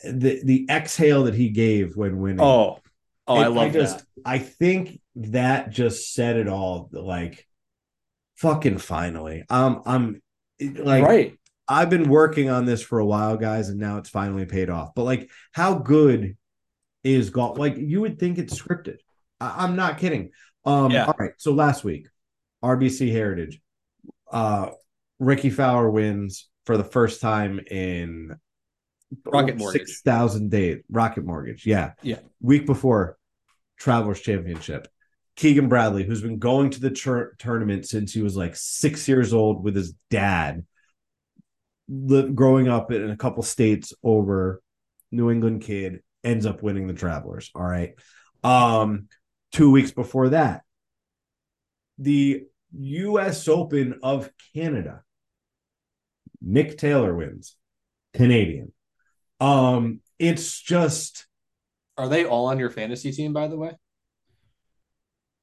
the the exhale that he gave when winning. Oh, oh, I It- love just, that. I think that just said it all. Like, fucking finally, um, I'm like, right. I've been working on this for a while, guys, and now it's finally paid off. But like, how good is golf? Like, you would think it's scripted. I- I'm not kidding. Um, Yeah. all right. So last week, RBC Heritage, uh, Rickie Fowler wins for the first time in Rocket Mortgage. six thousand days. Rocket Mortgage, yeah, Yeah. Week before, Travelers Championship. Keegan Bradley, who's been going to the tur- tournament since he was like six years old with his dad, li- growing up in a couple states over, New England kid, ends up winning the Travelers. All right. Um, two weeks before that, the U.S. Open of Canada, Nick Taylor wins, Canadian. Um, it's just Are they all on your fantasy team, by the way?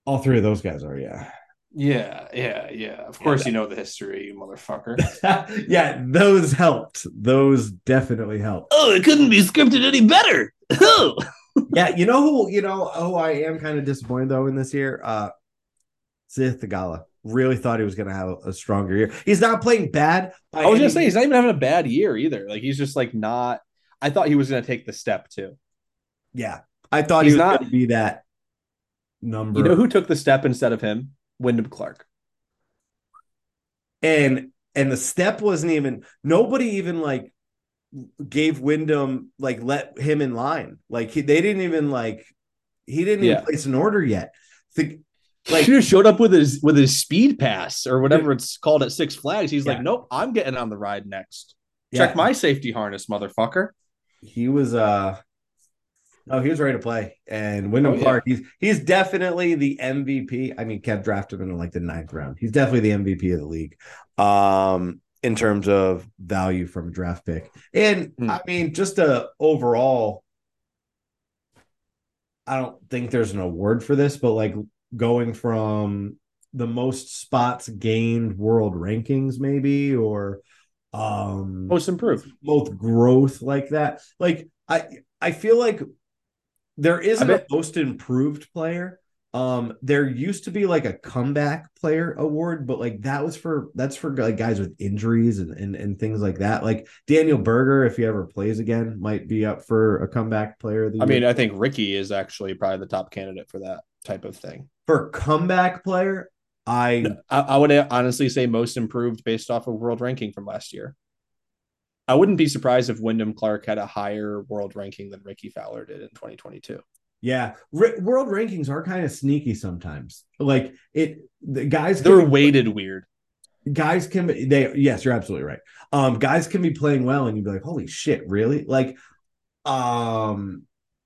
all three of those guys are, yeah. Yeah, yeah, yeah. Of course, you know the history, you motherfucker. [laughs] yeah, those helped. Those definitely helped. oh, it couldn't be scripted any better. [laughs] Yeah, you know who you know who I am kind of disappointed though in this year? Uh Sahith Theegala. Really thought he was gonna have a stronger year. He's not playing bad. I was any gonna say he's not even having a bad year either. Like he's just like not. I thought he was gonna take the step too. Yeah, I thought He's he was not- going to be that number. You know who took the step instead of him? Wyndham Clark. and and the step wasn't even nobody even like gave Wyndham like let him in line. Like he, they didn't even like he didn't Yeah. even place an order yet. Think Like, he just showed up with his with his speed pass or whatever it's called at Six Flags. He's Yeah. like, nope, I'm getting on the ride next. Check yeah, my safety harness, motherfucker. he was uh oh he was ready to play and Wyndham Oh. Clark he's he's definitely the MVP. I mean Kev drafted him in like the ninth round. He's definitely the MVP of the league. Um in terms of value from a draft pick. And Hmm. I mean just a overall I don't think there's an award for this, but like going from the most spots gained world rankings maybe or um Most improved. both growth like that. Like I I feel like there isn't a most improved player. Um there used to be like a comeback player award, but like that was for that's for like guys with injuries and and, and things like that. Like Daniel Berger, if he ever plays again, might be up for a comeback player I mean, I think Rickie is actually probably the top candidate for that type of thing. for comeback player, I I, I would honestly say most improved based off of world ranking from last year. I wouldn't be surprised if Wyndham Clark had a higher world ranking than Rickie Fowler did in 2022. Yeah, R- world rankings are kind of sneaky sometimes. Like it, the guys They're can- weighted weird. guys can be they yes you're absolutely right um guys can be playing well and you'd be like holy shit really like um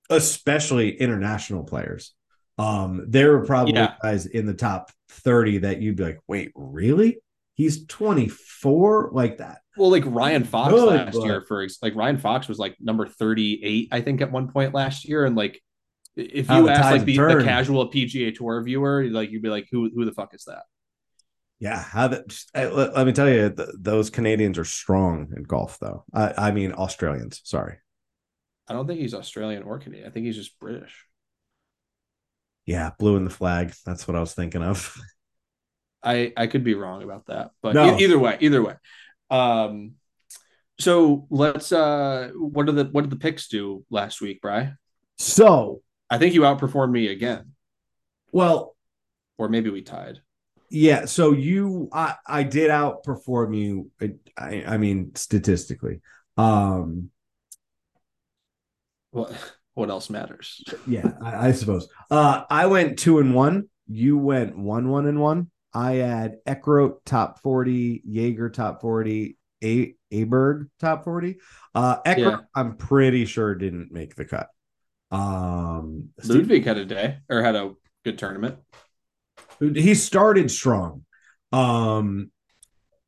especially international players um there were probably Yeah. guys in the top 30 that you'd be like wait really he's 24 like that Well, like Ryan Fox Good, last year, for like Ryan Fox was like number 38, I think, at one point last year. And like, if you ask like the, the casual PGA Tour viewer, like you'd be like, who who the fuck is that? yeah how that just- uh, let, let me tell you th- those canadians are strong in golf though i i mean australians sorry I don't think he's Australian or Canadian. I think he's just British. yeah blue in the flag that's what i was thinking of I I could be wrong about that, but No. e- either way, either way. Um, so let's uh, what did the what did the picks do last week, Bry? so I think you outperformed me again, well or maybe we tied. Yeah, so you I I did outperform you I I mean statistically. Um What what else matters? yeah, I, I suppose. Uh I went 2 and 1, you went 1 1 and 1. I had Eckroat top 40, Jaeger top 40, A Aberg top 40. Uh Eckroat Yeah. I'm pretty sure didn't make the cut. Um Ludwig had a day or had a good tournament. he started strong. Um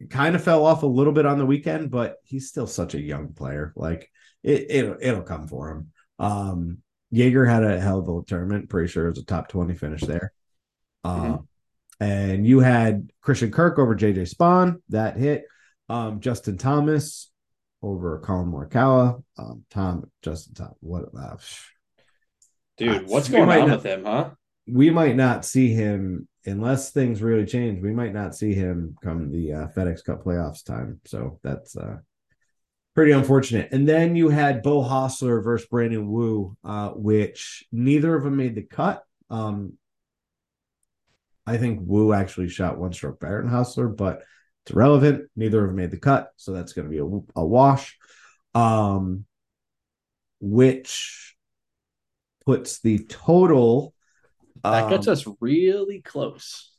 kind of fell off a little bit on the weekend, but he's still such a young player. Like it it'll, it'll come for him. Um Jaeger had a hell of a tournament, pretty sure it was a top 20 finish there. Um and you had Christian Kirk over JJ Spaun, that hit. Um Justin Thomas over Collin Morikawa. Um Tom Justin Tom what uh, Dude, what's going on not- with him, huh? we might not see him unless things really change. We might not see him come the uh, FedEx Cup playoffs time. So that's uh, pretty unfortunate. And then you had Beau Hossler versus Brandon Wu, uh, which neither of them made the cut. Um, I think Wu actually shot one stroke better than Hossler, but it's irrelevant. Neither of them made the cut, so that's going to be a, a wash. Um, which puts the total. That gets um, us really close.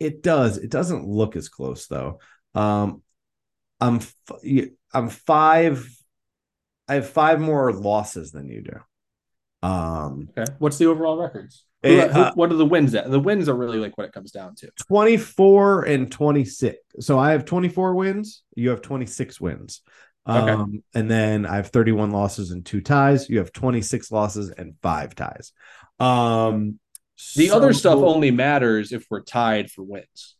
it does. It doesn't look as close though. Um, I'm f- I'm five. I have five more losses than you do. Um, Okay. What's the overall records? Eh, Who- who- uh, what are the wins at? The wins are really like what it comes down to. 24 and 26. So I have 24 wins. You have 26 wins. Okay. Um, and then I have 31 losses and two ties. You have 26 losses and five ties. Um, The so- other stuff only matters if we're tied for wins.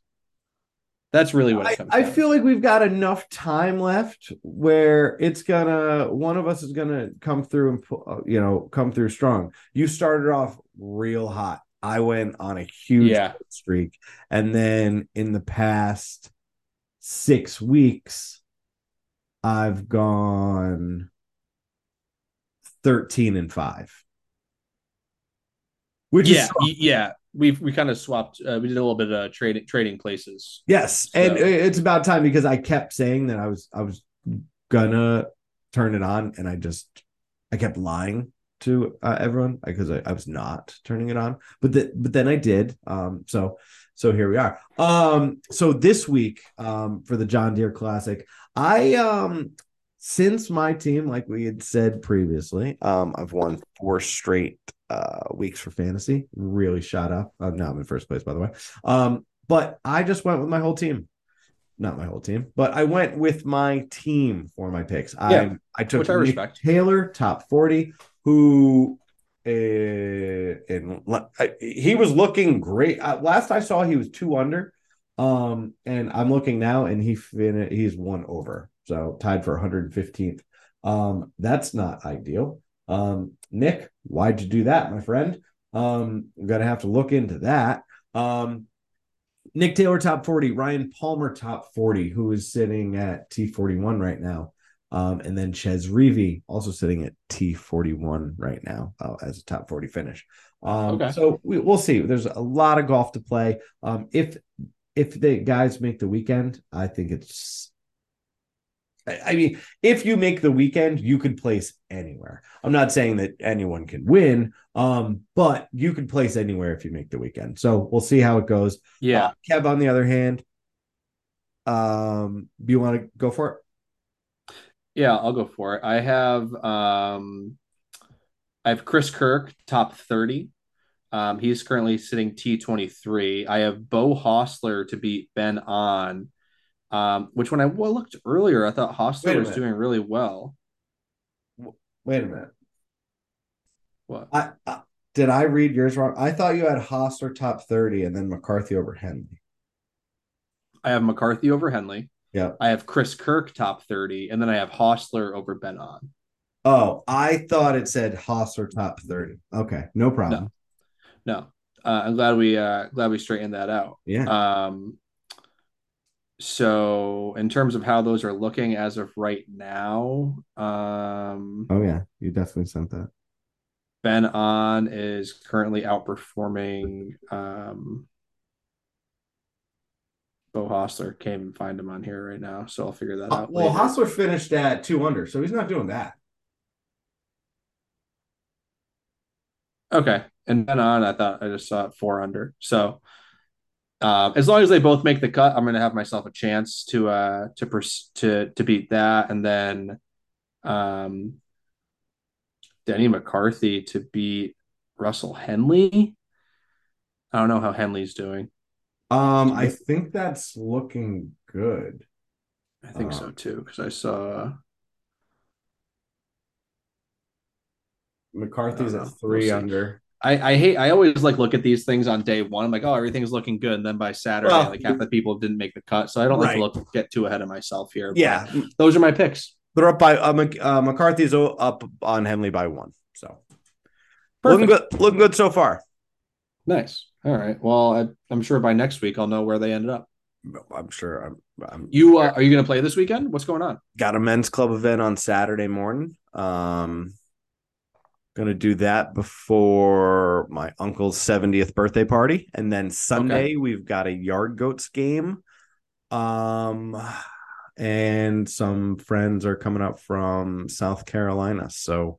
That's really what it I, comes I feel like we've got enough time left where it's gonna one of us is gonna come through and uh, you know come through strong. You started off real hot. I went on a huge Yeah. streak, and then in the past six weeks, I've gone thirteen and five. which yeah, is yeah. We we kind of swapped. Uh, we did a little bit of trading trading places. yes, and it's about time because I kept saying that I was I was gonna turn it on, and I just I kept lying to uh, everyone because I, I was not turning it on, but the, but then I did. Um, so so here we are. Um, so this week, um, for the John Deere Classic, I um since my team, like we had said previously, um, I've won four straight uh weeks for fantasy. Really shot up. Uh, now I'm in first place, by the way. Um, but I just went with my whole team. Not my whole team, but I went with my team for my picks. Yeah, I I took I. Taylor, top 40, who uh, in, I- he was looking great. Last I saw, he was two under. Um, and I'm looking now, and he fin- he's one over, so tied for 115th. Um, that's not ideal. Um, Nick, why'd you do that, my friend? Um, I'm gonna have to look into that. Um, Nick Taylor top 40, Ryan Palmer top 40, who is sitting at T41 right now. Um, and then Chez Reavie also sitting at T41 right now uh, as a top 40 finish. Um, Okay. So we, we'll see. There's a lot of golf to play. Um, if if the guys make the weekend, I think it's. I I mean, if you make the weekend, you could place anywhere. I'm not saying that anyone can win, um, but you could place anywhere if you make the weekend. So we'll see how it goes. Yeah. Uh, Kev, on the other hand, um, do you want to go for it? Yeah, I'll go for it. I have um I have Chris Kirk top 30. Um, he's currently sitting T23. I have Beau Hossler to beat Ben An. Um, which when I looked earlier, I thought Hossler was minute. doing really well. Wait a minute. What? I, I did I read yours wrong? I thought you had Hossler top 30 and then McCarthy over Henley. I have McCarthy over Henley. Yeah. I have Chris Kirk top 30, and then I have Hossler over Ben An. Oh, I thought it said Hossler top 30. Okay, no problem. No. Uh, I'm glad we uh glad we straightened that out. Yeah. Um, so in terms of how those are looking as of right now, um, oh yeah, you definitely sent that. Ben An is currently outperforming um, Beau Hossler. came and find him on here right now, so I'll figure that out. well, later. Hossler finished at two under, so he's not doing that. Okay, and then An, I thought I just saw it four under. So uh, as long as they both make the cut, I'm going to have myself a chance to uh to pers- to to beat that, and then um, Denny McCarthy to beat Russell Henley. I don't know how Henley's doing. Um, I think that's looking good. I think Uh, so too, because I saw. McCarthy's I at three We'll under. I, I hate I always like look at these things on day one. I'm like, oh, everything's looking good, and then by Saturday, Well, like half the people didn't make the cut. So I don't like Right. to look get too ahead of myself here. Yeah, those are my picks. they're up by uh, Mc- uh, McCarthy's up on Henley by one. So looking good, looking good so far. Nice. All right. Well, I, I'm sure by next week I'll know where they ended up. I'm sure. I'm. I'm You uh, are you going to play this weekend? What's going on? got a men's club event on Saturday morning. Um, gonna do that before my uncle's 70th birthday party, and then Sunday we've got a yard goats game. Um, and some friends are coming up from South Carolina, so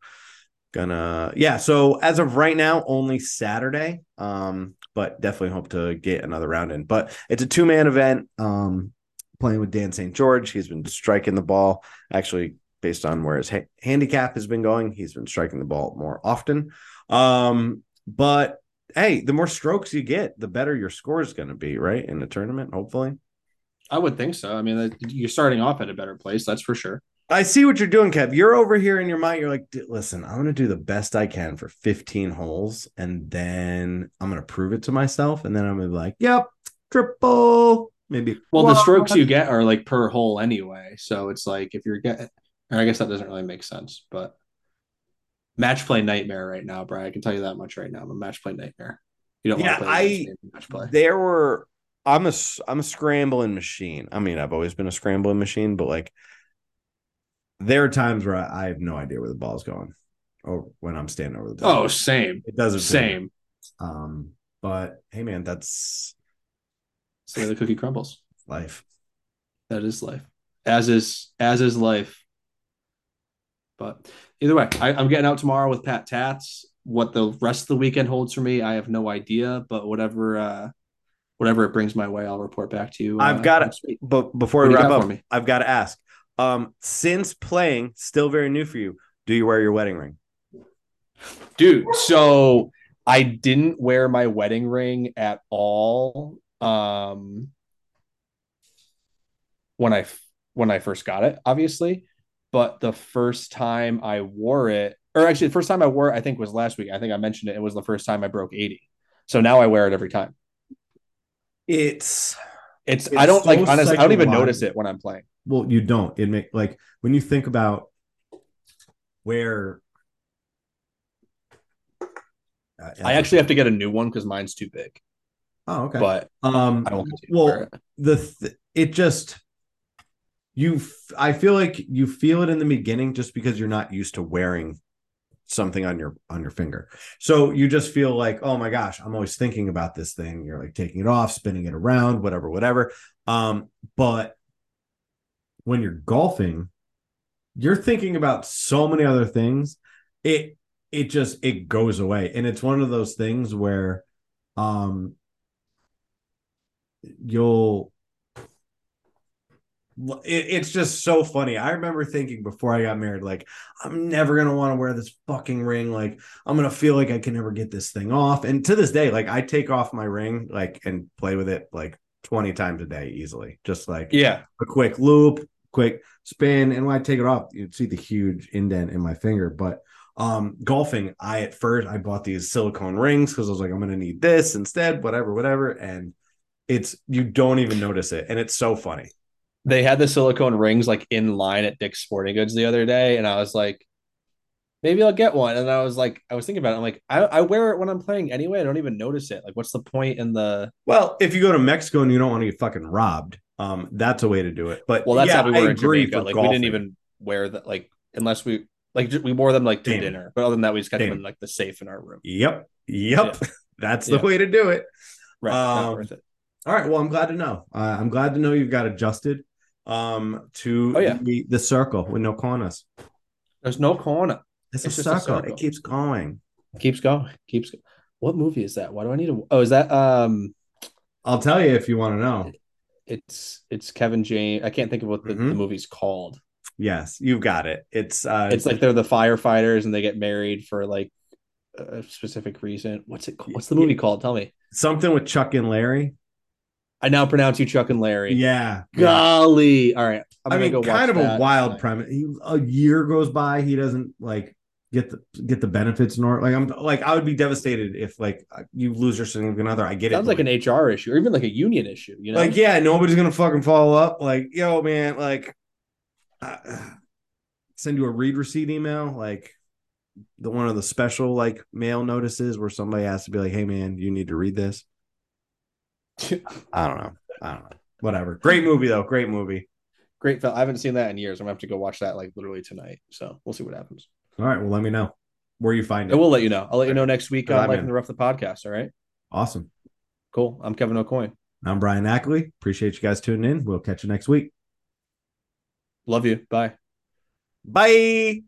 gonna yeah. So as of right now, only Saturday. Um, but definitely hope to get another round in. But it's a two man event. Um, playing with Dan St. George. He's been striking the ball actually based on where his ha- handicap has been going. He's been striking the ball more often. Um, but hey, the more strokes you get, the better your score is going to be, right? In the tournament, hopefully. I would think so. I mean, you're starting off at a better place, that's for sure. I see what you're doing, Kev. You're over here in your mind. You're like, listen, I'm going to do the best I can for 15 holes, and then I'm going to prove it to myself, and then I'm going to be like, yep, triple, maybe. Well, the strokes you get are like per hole anyway. So it's like if you're getting, I guess that doesn't really make sense, but match play nightmare right now, Brian. I can tell you that much right now. I'm a match play nightmare. You don't Yeah, want to play I- against me in match play. there were I'm a I'm a scrambling machine. I mean, I've always been a scrambling machine, but like there are times where I, I have no idea where the ball's going or when I'm standing over the. Oh, same, it doesn't same. Um, but hey, man, that's So the cookie crumbles. life. That is life. As is as is life. But either way, I, I'm getting out tomorrow with Pat Tats. What the rest of the weekend holds for me, I have no idea. But whatever, uh, whatever it brings my way, I'll report back to you. I've uh, got it. But before we wrap up, me? I've got to ask. Um, since playing, still very new for you. Do you wear your wedding ring? dude. So I didn't wear my wedding ring at all. Um, when I when I first got it, obviously, but the first time I wore it, or actually the first time I wore it, I think was last week. I think I mentioned it. It was the first time I broke eighty. So now I wear it every time. It's It's, It's I don't like honestly. I don't even notice it when I'm playing. Well, you don't. It make like when you think about where uh, I actually have to get a new one because mine's too big. Oh, okay. But um, I won't continue to wear well, the th- it just you. f- I feel like you feel it in the beginning just because you're not used to wearing something on your on your finger. So you just feel like, oh my gosh, I'm always thinking about this thing. You're like taking it off, spinning it around, whatever, whatever. Um, but when you're golfing, you're thinking about so many other things. It it just it goes away. And it's one of those things where um you'll it, it's just so funny. I remember thinking before I got married, like, I'm never gonna want to wear this fucking ring. Like, I'm gonna feel like I can never get this thing off. And to this day, like, I take off my ring, like, and play with it like 20 times a day easily. Just like Yeah, a quick loop, quick spin, and when I take it off, you'd see the huge indent in my finger. But um golfing, I at first I bought these silicone rings because I was like, I'm gonna need this instead, whatever, whatever. And it's you don't even notice it, and it's so funny. they had the silicone rings like in line at Dick's Sporting Goods the other day, and I was like, maybe I'll get one. And I was like, I was thinking about it. I'm like, I, I wear it when I'm playing anyway. I don't even notice it. Like, what's the point in the? Well, if you go to Mexico and you don't want to get fucking robbed, um, that's a way to do it. But Well, that's yeah, how we I in agree Jamaica. Like, we didn't even wear that. Like, unless we like we wore them like to Damn. dinner. But other than that, we just got them in like the safe in our room. Yep, yep, [laughs] that's the Yeah. way to do it. Right, Um, worth it. All right. Well, I'm glad to know. Uh, I'm glad to know you've got adjusted um to Oh, yeah. the, the circle with no corners. There's no corner. It's, It's a, just a circle. circle. It keeps going. Keeps going. Keeps. Go- what movie is that? Why do I need to? Oh, is that um? I'll tell you if you want to know. It's it's Kevin James. I can't think of what the, the Mhm. movie's called. Yes, you've got it. It's uh it's like they're the firefighters and they get married for like a specific reason. What's it? What's the movie called? Tell me. something with Chuck and Larry. I now pronounce you Chuck and Larry. Yeah. yeah. Golly! All right, I'm I gonna mean, go kind of a wild premise. He, a year goes by, he doesn't like get the get the benefits nor like I'm like I would be devastated if like you lose your significant other. I get it Sounds like an HR issue or even like a union issue. You know, like yeah, nobody's gonna fucking follow up. Like yo, man, like uh, send you a read receipt email, like the one of the special like mail notices where somebody has to be like, hey man, you need to read this. [laughs] I don't know. I don't know. Whatever. Great movie though. Great movie. great film. I haven't seen that in years. I'm gonna have to go watch that like literally tonight. So we'll see what happens. All right. Well, let me know where you find I we'll let you know. I'll let you know next week on uh, Life in. in the Rough the podcast. All right. Awesome. Cool. I'm Kevin O'Coin. I'm Brian Ackley. Appreciate you guys tuning in. We'll catch you next week. Love you. Bye. Bye.